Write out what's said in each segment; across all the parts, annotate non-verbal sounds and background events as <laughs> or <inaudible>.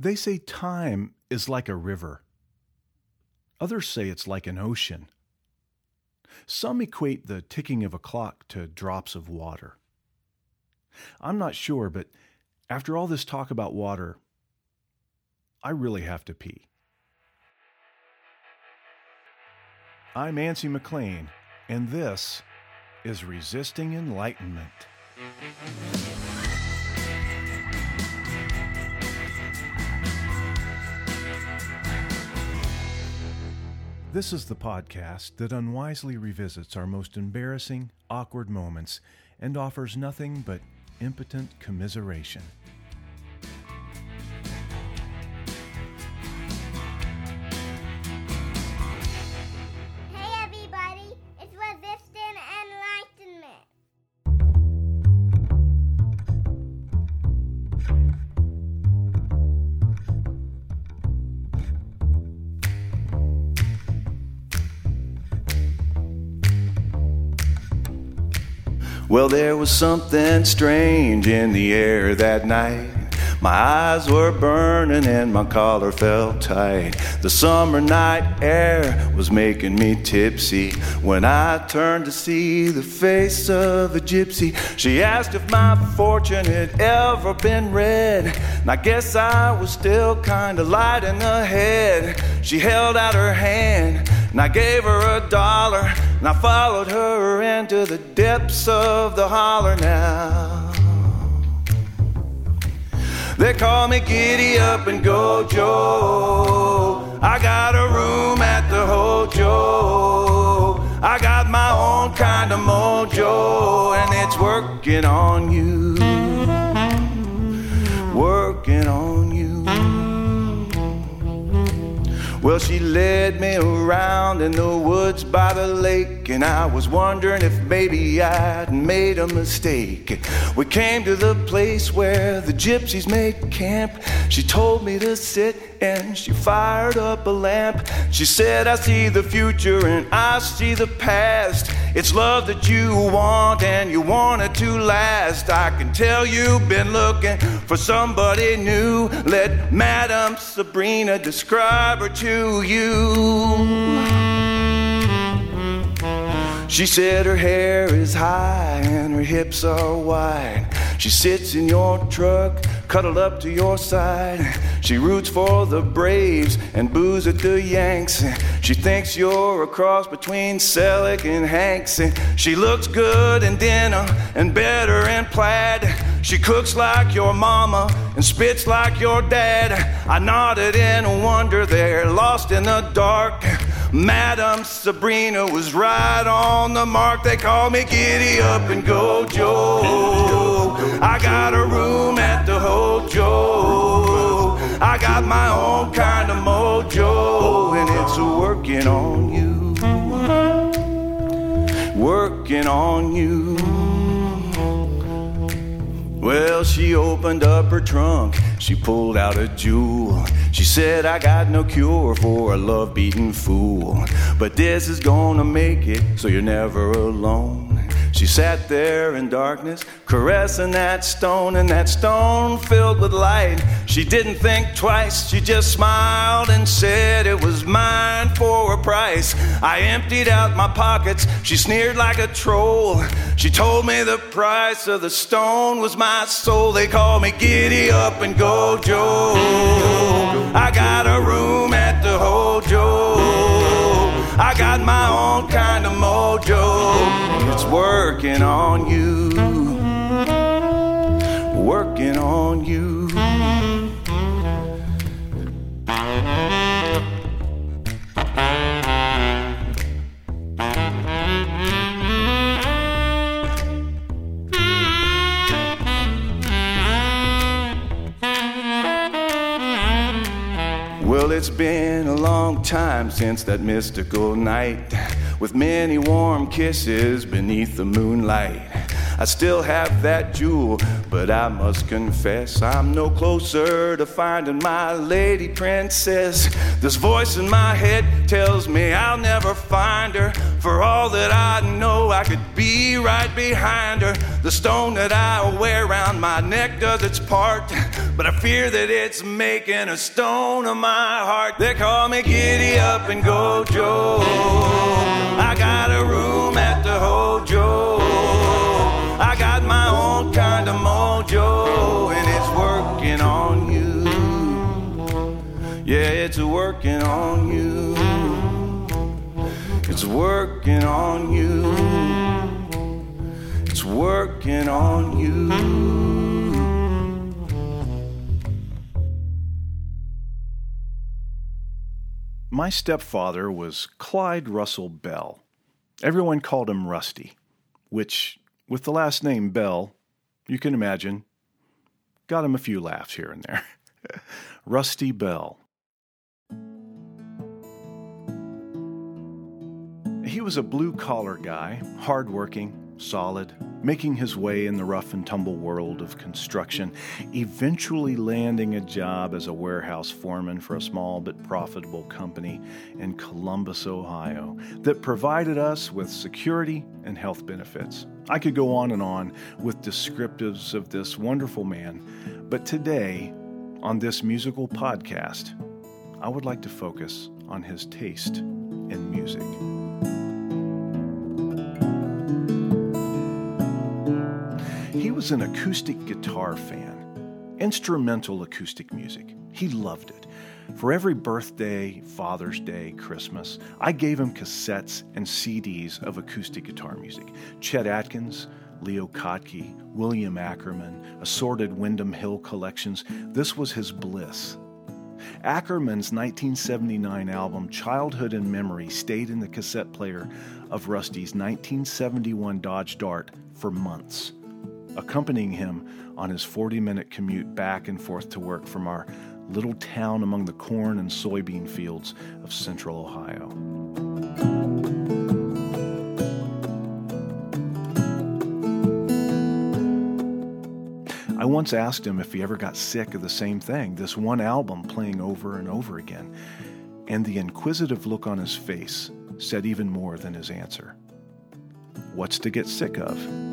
They say time is like a river. Others say it's like an ocean. Some equate the ticking of a clock to drops of water. I'm not sure, but after all this talk about water, I really have to pee. I'm Antsy McClain, and this is Resisting Enlightenment. This is the podcast that unwisely revisits our most embarrassing, awkward moments and offers nothing but impotent commiseration. Well, there was something strange in the air that night. My eyes were burning and my collar felt tight. The summer night air was making me tipsy. When I turned to see the face of a gypsy, she asked if my fortune had ever been read. And I guess I was still kinda light in the head. She held out her hand and I gave her a dollar. And I followed her into the depths of the holler now. They call me Giddy Up and Go Joe. I got a room at the Hojo. I got my own kind of mojo, and it's working on you. She led me around in the woods by the lake, and I was wondering if maybe I'd made a mistake. We came to the place where the gypsies made camp. She told me to sit and she fired up a lamp. She said, I see the future and I see the past. It's love that you want and you want it to last. I can tell you've been looking for somebody new. Let Madame Sabrina describe her to you. She said her hair is high and her hips are wide. She sits in your truck, cuddled up to your side. She roots for the Braves and boos at the Yanks. She thinks you're a cross between Selleck and Hanks. She looks good in denim and better in plaid. She cooks like your mama and spits like your dad. I nodded in wonder there, lost in the dark. Madam Sabrina was right on the mark. They call me Giddy Up and Go Joe. I got a room at the Hojo. I got my own kind of mojo, and it's working on you. Working on you. Well, she opened up her trunk. She pulled out a jewel. She said, I got no cure for a love beaten fool. But this is gonna make it so you're never alone. She sat there in darkness, caressing that stone, and that stone filled with light. She didn't think twice, she just smiled and said it was mine for a price. I emptied out my pockets, she sneered like a troll. She told me the price of the stone was my soul. They call me Giddy Up and Go Joe. I got a room at the Hojo. I got my own kind of mojo. It's working on you. Working on you. Well, it's been a long time since that mystical night with many warm kisses beneath the moonlight. I still have that jewel, but I must confess I'm no closer to finding my lady princess. This voice in my head tells me I'll never find her. For all that I know, I could be right behind her. The stone that I wear around my neck does its part. but I fear that it's making a stone of my heart. They call me Giddy Up and Go Joe. I got a room at the Hojo. I got my own kind of mojo, and it's working on you. Yeah, it's working on you. It's working on you. It's working on you. My stepfather was Clyde Russell Bell. Everyone called him Rusty, which, with the last name Bell, you can imagine, got him a few laughs here and there. <laughs> Rusty Bell. He was a blue collar guy, hardworking, solid, making his way in the rough and tumble world of construction, eventually landing a job as a warehouse foreman for a small but profitable company in Columbus, Ohio, that provided us with security and health benefits. I could go on and on with descriptives of this wonderful man, but today, on this musical podcast, I would like to focus on his taste in music. He was an acoustic guitar fan, instrumental acoustic music. He loved it. For every birthday, Father's Day, Christmas, I gave him cassettes and CDs of acoustic guitar music. Chet Atkins, Leo Kottke, William Ackerman, assorted Windham Hill collections. This was his bliss. Ackerman's 1979 album Childhood and Memory stayed in the cassette player of Rusty's 1971 Dodge Dart for months accompanying him on his 40 minute commute back and forth to work from our little town among the corn and soybean fields of central Ohio. I once asked him if he ever got sick of the same thing, this one album playing over and over again, and the inquisitive look on his face said even more than his answer. What's to get sick of?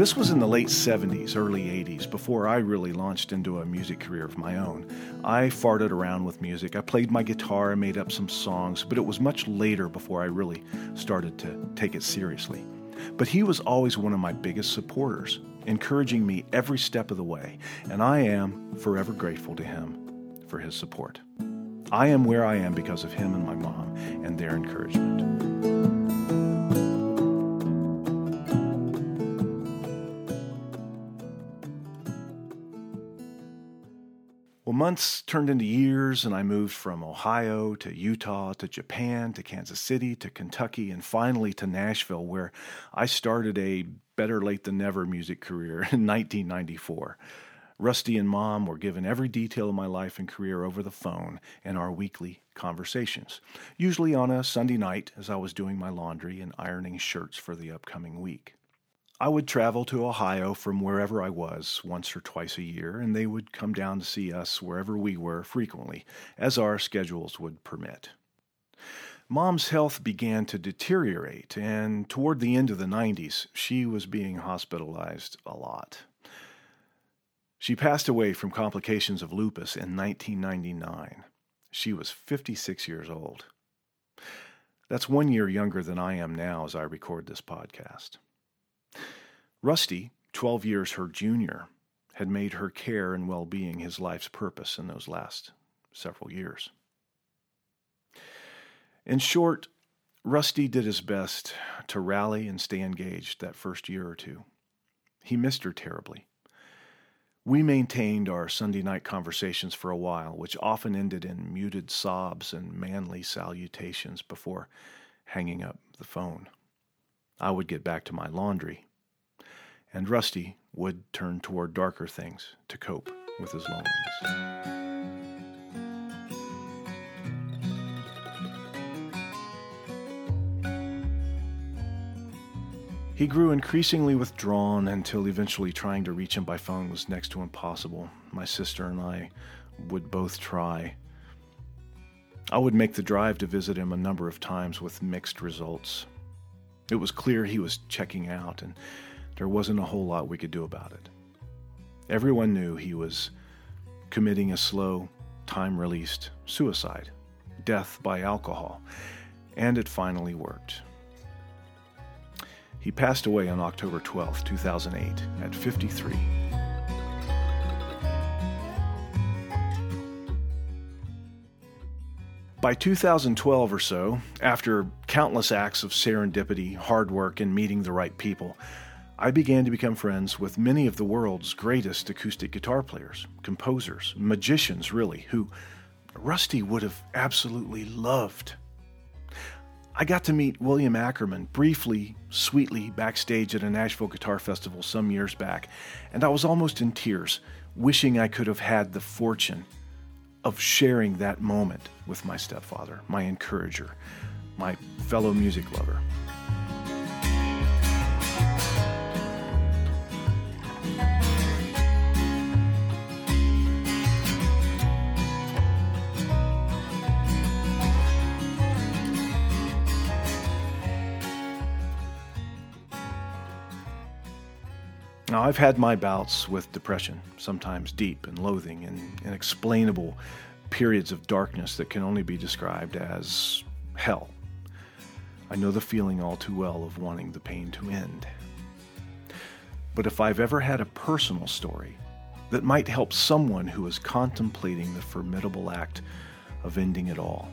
This was in the late 70s, early 80s, before I really launched into a music career of my own. I farted around with music. I played my guitar and made up some songs, but it was much later before I really started to take it seriously. But he was always one of my biggest supporters, encouraging me every step of the way, and I am forever grateful to him for his support. I am where I am because of him and my mom and their encouragement. Months turned into years, and I moved from Ohio to Utah to Japan to Kansas City to Kentucky and finally to Nashville, where I started a better late than never music career <laughs> in 1994. Rusty and Mom were given every detail of my life and career over the phone in our weekly conversations, usually on a Sunday night as I was doing my laundry and ironing shirts for the upcoming week. I would travel to Ohio from wherever I was once or twice a year, and they would come down to see us wherever we were frequently, as our schedules would permit. Mom's health began to deteriorate, and toward the end of the 90s, she was being hospitalized a lot. She passed away from complications of lupus in 1999. She was 56 years old. That's one year younger than I am now as I record this podcast. Rusty, 12 years her junior, had made her care and well being his life's purpose in those last several years. In short, Rusty did his best to rally and stay engaged that first year or two. He missed her terribly. We maintained our Sunday night conversations for a while, which often ended in muted sobs and manly salutations before hanging up the phone. I would get back to my laundry, and Rusty would turn toward darker things to cope with his loneliness. He grew increasingly withdrawn until eventually trying to reach him by phone was next to impossible. My sister and I would both try. I would make the drive to visit him a number of times with mixed results. It was clear he was checking out, and there wasn't a whole lot we could do about it. Everyone knew he was committing a slow, time released suicide, death by alcohol, and it finally worked. He passed away on October 12, 2008, at 53. By 2012 or so, after countless acts of serendipity, hard work, and meeting the right people, I began to become friends with many of the world's greatest acoustic guitar players, composers, magicians, really, who Rusty would have absolutely loved. I got to meet William Ackerman briefly, sweetly, backstage at a Nashville Guitar Festival some years back, and I was almost in tears, wishing I could have had the fortune of sharing that moment with my stepfather, my encourager, my fellow music lover. Now, I've had my bouts with depression, sometimes deep and loathing and inexplainable periods of darkness that can only be described as hell. I know the feeling all too well of wanting the pain to end. But if I've ever had a personal story that might help someone who is contemplating the formidable act of ending it all,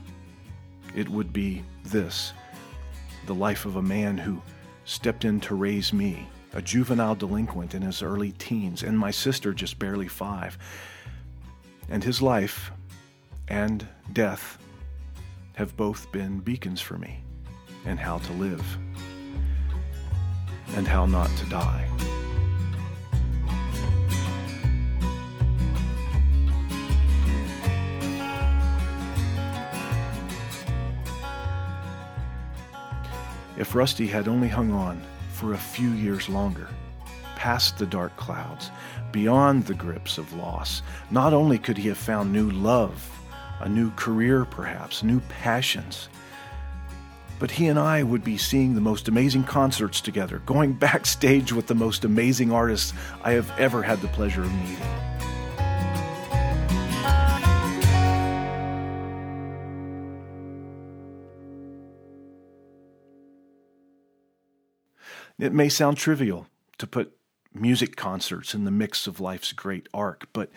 it would be this the life of a man who stepped in to raise me a juvenile delinquent in his early teens, and my sister just barely five. And his life and death have both been beacons for me and how to live and how not to die. If Rusty had only hung on for a few years longer, past the dark clouds, beyond the grips of loss. Not only could he have found new love, a new career perhaps, new passions, but he and I would be seeing the most amazing concerts together, going <laughs> backstage with the most amazing artists I have ever had the pleasure of meeting. It may sound trivial to put music concerts in the mix of life's great arc, but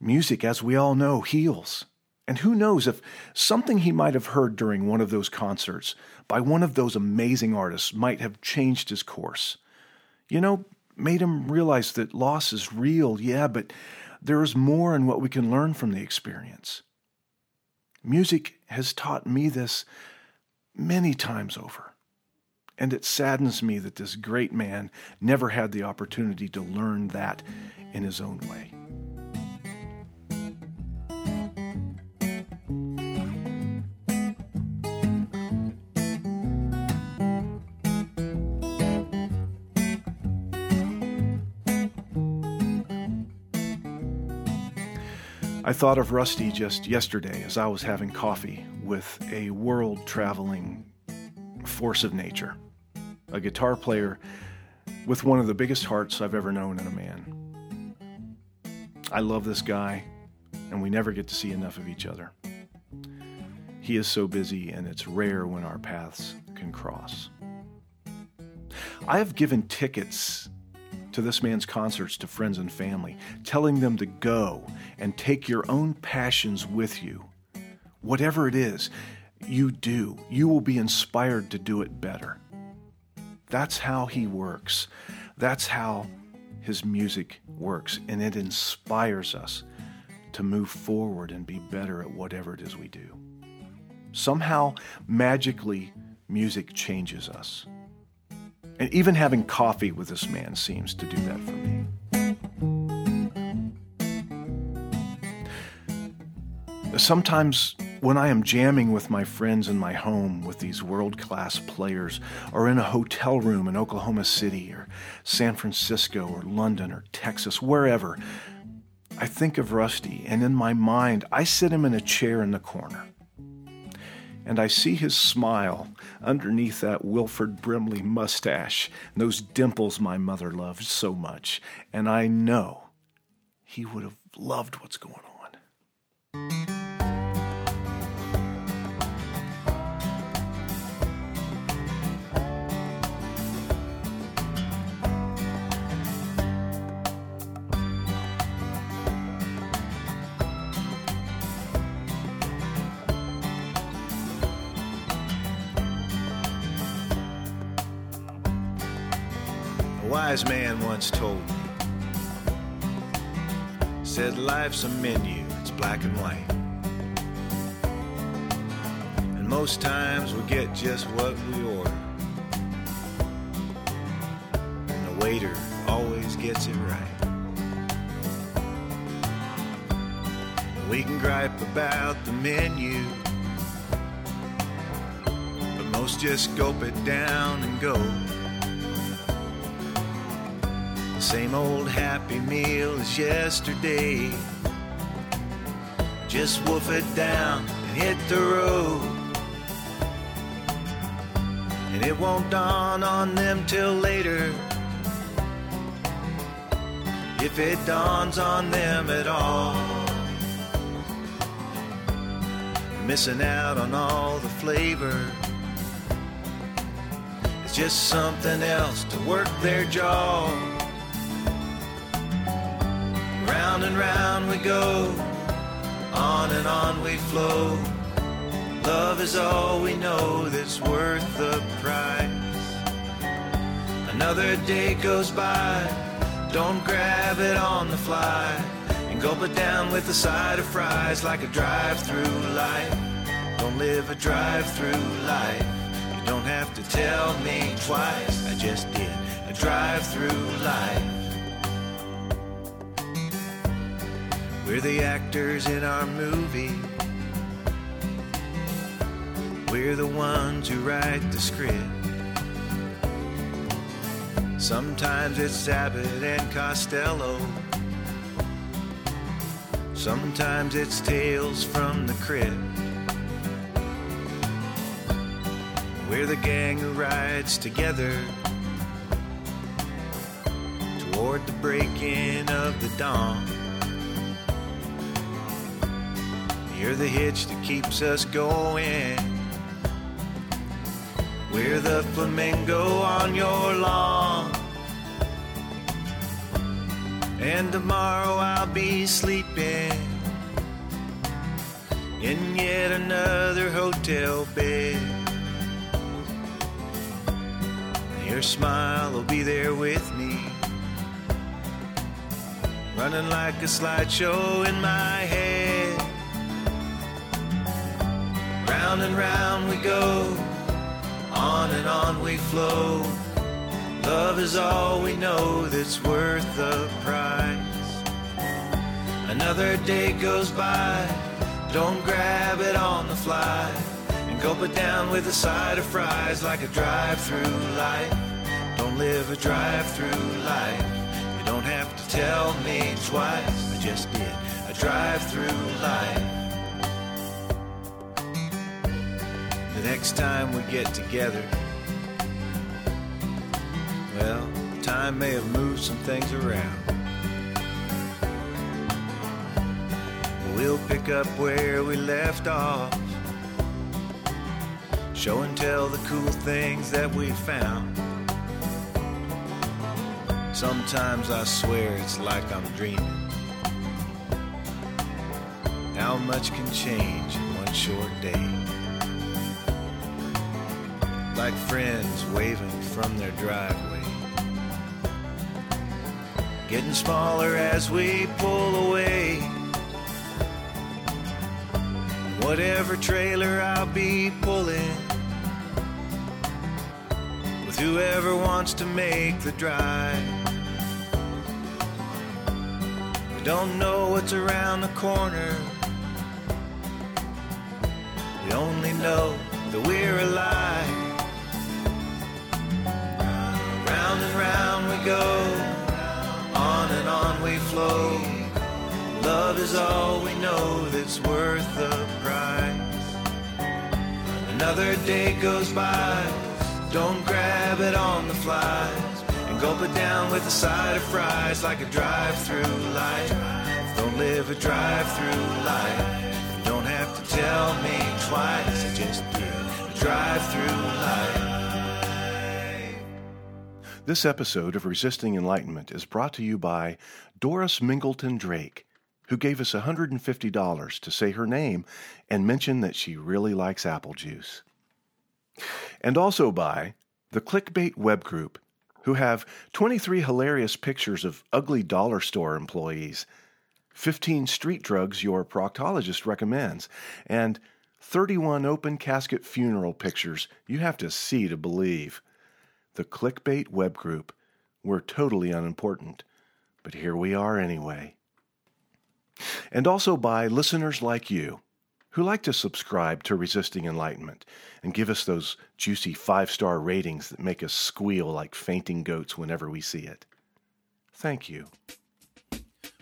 music, as we all know, heals. And who knows if something he might have heard during one of those concerts by one of those amazing artists might have changed his course. You know, made him realize that loss is real, yeah, but there is more in what we can learn from the experience. Music has taught me this many times over. And it saddens me that this great man never had the opportunity to learn that in his own way. I thought of Rusty just yesterday as I was having coffee with a world traveling force of nature a guitar player with one of the biggest hearts I've ever known in a man. I love this guy, and we never get to see enough of each other. He is so busy, and it's rare when our paths can cross. I have given tickets to this man's concerts to friends and family, telling them to go and take your own passions with you. Whatever it is you do, you will be inspired to do it better. That's how he works. That's how his music works. And it inspires us to move forward and be better at whatever it is we do. Somehow, magically, music changes us. And even having coffee with this man seems to do that for me. Sometimes when I am jamming with my friends in my home with these world class players, or in a hotel room in Oklahoma City, or San Francisco, or London, or Texas, wherever, I think of Rusty, and in my mind, I sit him in a chair in the corner. and I see his smile underneath that Wilford Brimley mustache, and those dimples my mother loved so much, and I know he would have loved what's going on. A wise man once told me, said life's a menu, it's black and white. And most times we get just what we order. And the waiter always gets it right. And we can gripe about the menu, but most just gulp it down and go. Same old happy meal as yesterday. Just wolf it down and hit the road. And it won't dawn on them till later. If it dawns on them at all. Missing out on all the flavor. It's just something else to work their jaw. Round and round we go, on and on we flow. Love is all we know that's worth the price. Another day goes by, don't grab it on the fly, and gulp it down with a side of fries like a drive-through life. Don't live a drive-through life. You don't have to tell me twice. I just did a drive-through life. We're the actors in our movie. We're the ones who write the script. Sometimes it's Abbott and Costello. Sometimes it's Tales from the Crypt. We're the gang who rides together toward the break-in of the dawn. You're the hitch that keeps us going. We're the flamingo on your lawn. And tomorrow I'll be sleeping in yet another hotel bed. Your smile will be there with me, running like a slideshow in my head. Round and round we go, on and on we flow. Love is all we know that's worth the price. Another day goes by, don't grab it on the fly, and gulp it down with a side of fries like a drive-through life. Don't live a drive-through life. You don't have to tell me twice. I just did a drive-through life. Next time we get together, well, time may have moved some things around. We'll pick up where we left off. Show and tell the cool things that we found. Sometimes I swear it's like I'm dreaming. How much can change in one short day? Like friends waving from their driveway. Getting smaller as we pull away. Whatever trailer I'll be pulling. With whoever wants to make the drive. We don't know what's around the corner. We only know that we're alive. Round we go, on and on we flow. Love is all we know that's worth the price. Another day goes by. Don't grab it on the flies and gulp it down with a side of fries like a drive-through life. Don't live a drive-through life. You don't have to tell me twice. Just a drive-through life. This episode of Resisting Enlightenment is brought to you by Doris Mingleton Drake, who gave us $150 to say her name and mention that she really likes apple juice. And also by the Clickbait Web Group, who have 23 hilarious pictures of ugly dollar store employees, 15 street drugs your proctologist recommends, and 31 open casket funeral pictures you have to see to believe the clickbait web group were totally unimportant, but here we are anyway. And also by listeners like you who like to subscribe to Resisting Enlightenment and give us those juicy five star ratings that make us squeal like fainting goats whenever we see it. Thank you.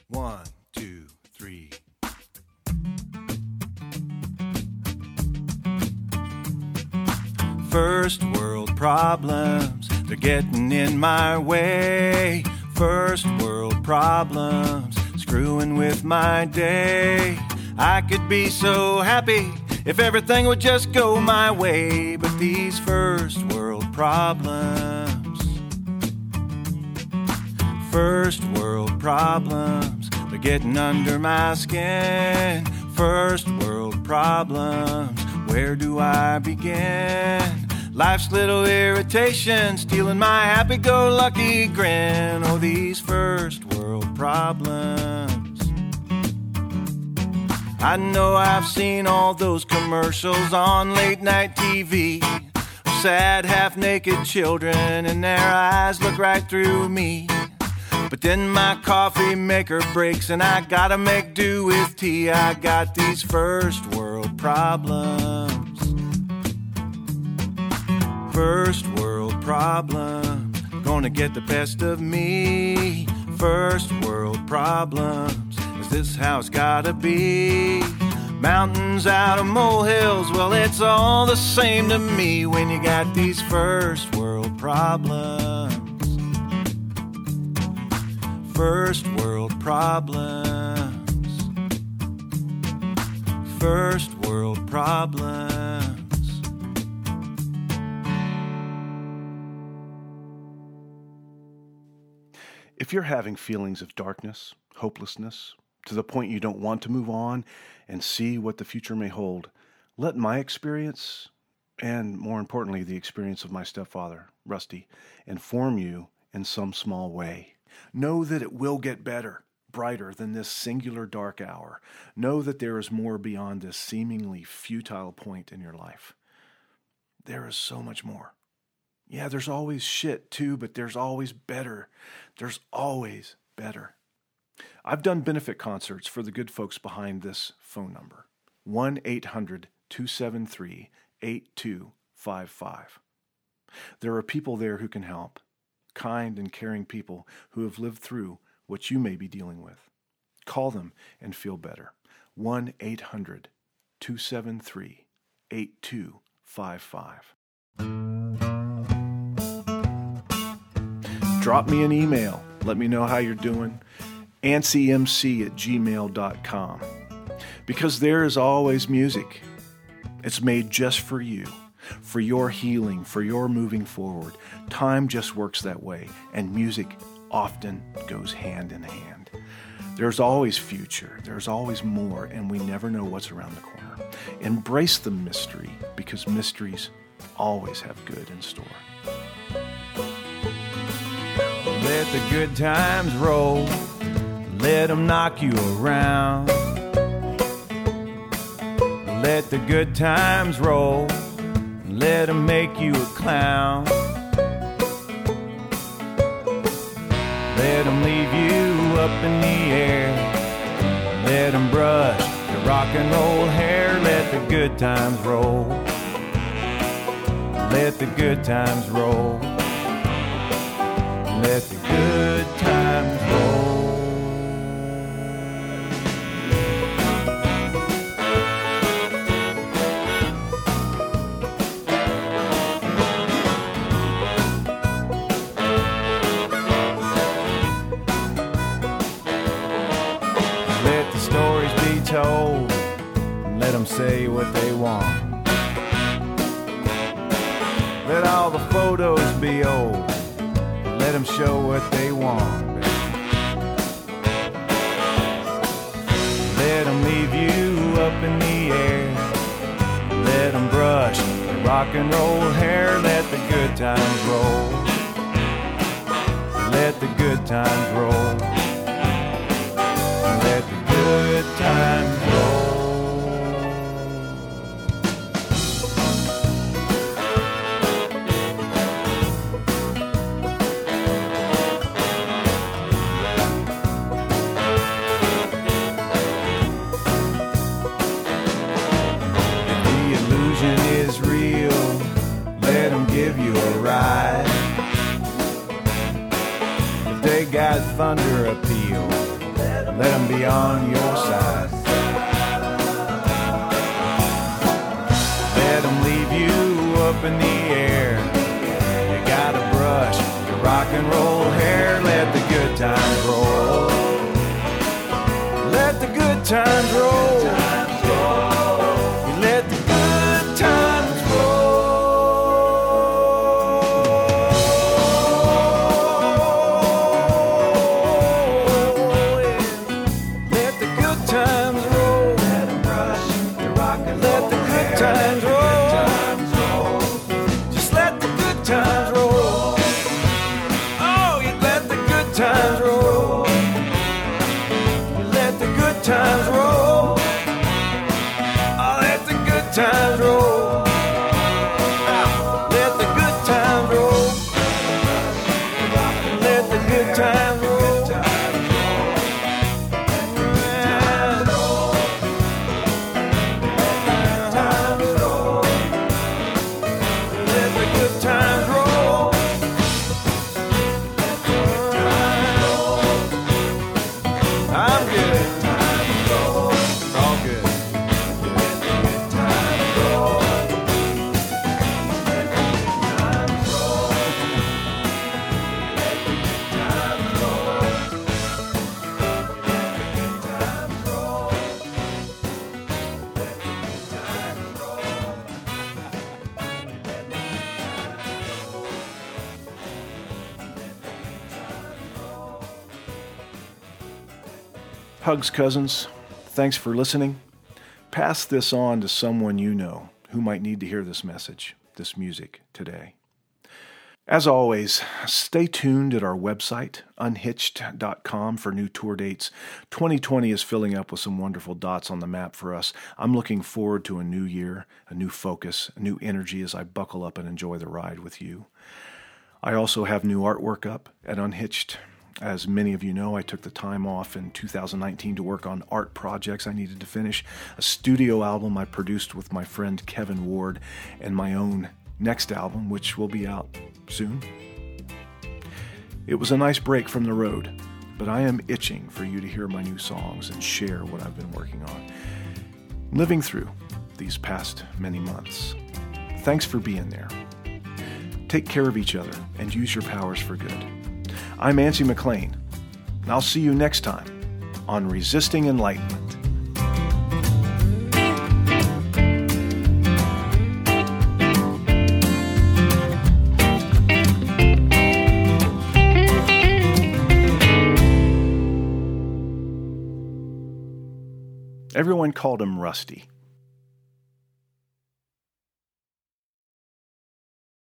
One, two, three. First world problems, they're getting in my way. First world problems, screwing with my day. I could be so happy if everything would just go my way, but these first world problems, first world problems, they're getting under my skin. First world problems, where do I begin? Life's little irritation, stealing my happy go lucky grin. Oh, these first world problems. I know I've seen all those commercials on late night TV. Sad, half naked children, and their eyes look right through me. But then my coffee maker breaks, and I gotta make do with tea. I got these first world problems first world problems gonna get the best of me. First world problems. Is this how it's gotta be? Mountains out of molehills, well, it's all the same to me when you got these first world problems. First world problems. First world problems. If you're having feelings of darkness, hopelessness, to the point you don't want to move on and see what the future may hold, let my experience, and more importantly, the experience of my stepfather, Rusty, inform you in some small way. Know that it will get better, brighter than this singular dark hour. Know that there is more beyond this seemingly futile point in your life. There is so much more. Yeah, there's always shit too, but there's always better. There's always better. I've done benefit concerts for the good folks behind this phone number 1 800 273 8255. There are people there who can help, kind and caring people who have lived through what you may be dealing with. Call them and feel better. 1 800 273 8255. Drop me an email. Let me know how you're doing. AncyMC at gmail.com. Because there is always music. It's made just for you, for your healing, for your moving forward. Time just works that way, and music often goes hand in hand. There's always future, there's always more, and we never know what's around the corner. Embrace the mystery because mysteries always have good in store. Let the good times roll. Let them knock you around. Let the good times roll. Let them make you a clown. Let them leave you up in the air. Let them brush your rock and roll hair. Let the good times roll. Let the good times roll let the good times roll. Let the stories be told, and let them say what they want. Let all the photos be old let them show what they want. Let them leave you up in the air. Let them brush your rock and roll hair. Let the good times roll. Let the good times roll. Let the good times Hugs, cousins. Thanks for listening. Pass this on to someone you know who might need to hear this message, this music today. As always, stay tuned at our website, unhitched.com, for new tour dates. 2020 is filling up with some wonderful dots on the map for us. I'm looking forward to a new year, a new focus, a new energy as I buckle up and enjoy the ride with you. I also have new artwork up at Unhitched. As many of you know, I took the time off in 2019 to work on art projects I needed to finish, a studio album I produced with my friend Kevin Ward, and my own next album, which will be out soon. It was a nice break from the road, but I am itching for you to hear my new songs and share what I've been working on, living through these past many months. Thanks for being there. Take care of each other and use your powers for good. I'm Antsy McClain, and I'll see you next time on Resisting Enlightenment. Everyone called him Rusty.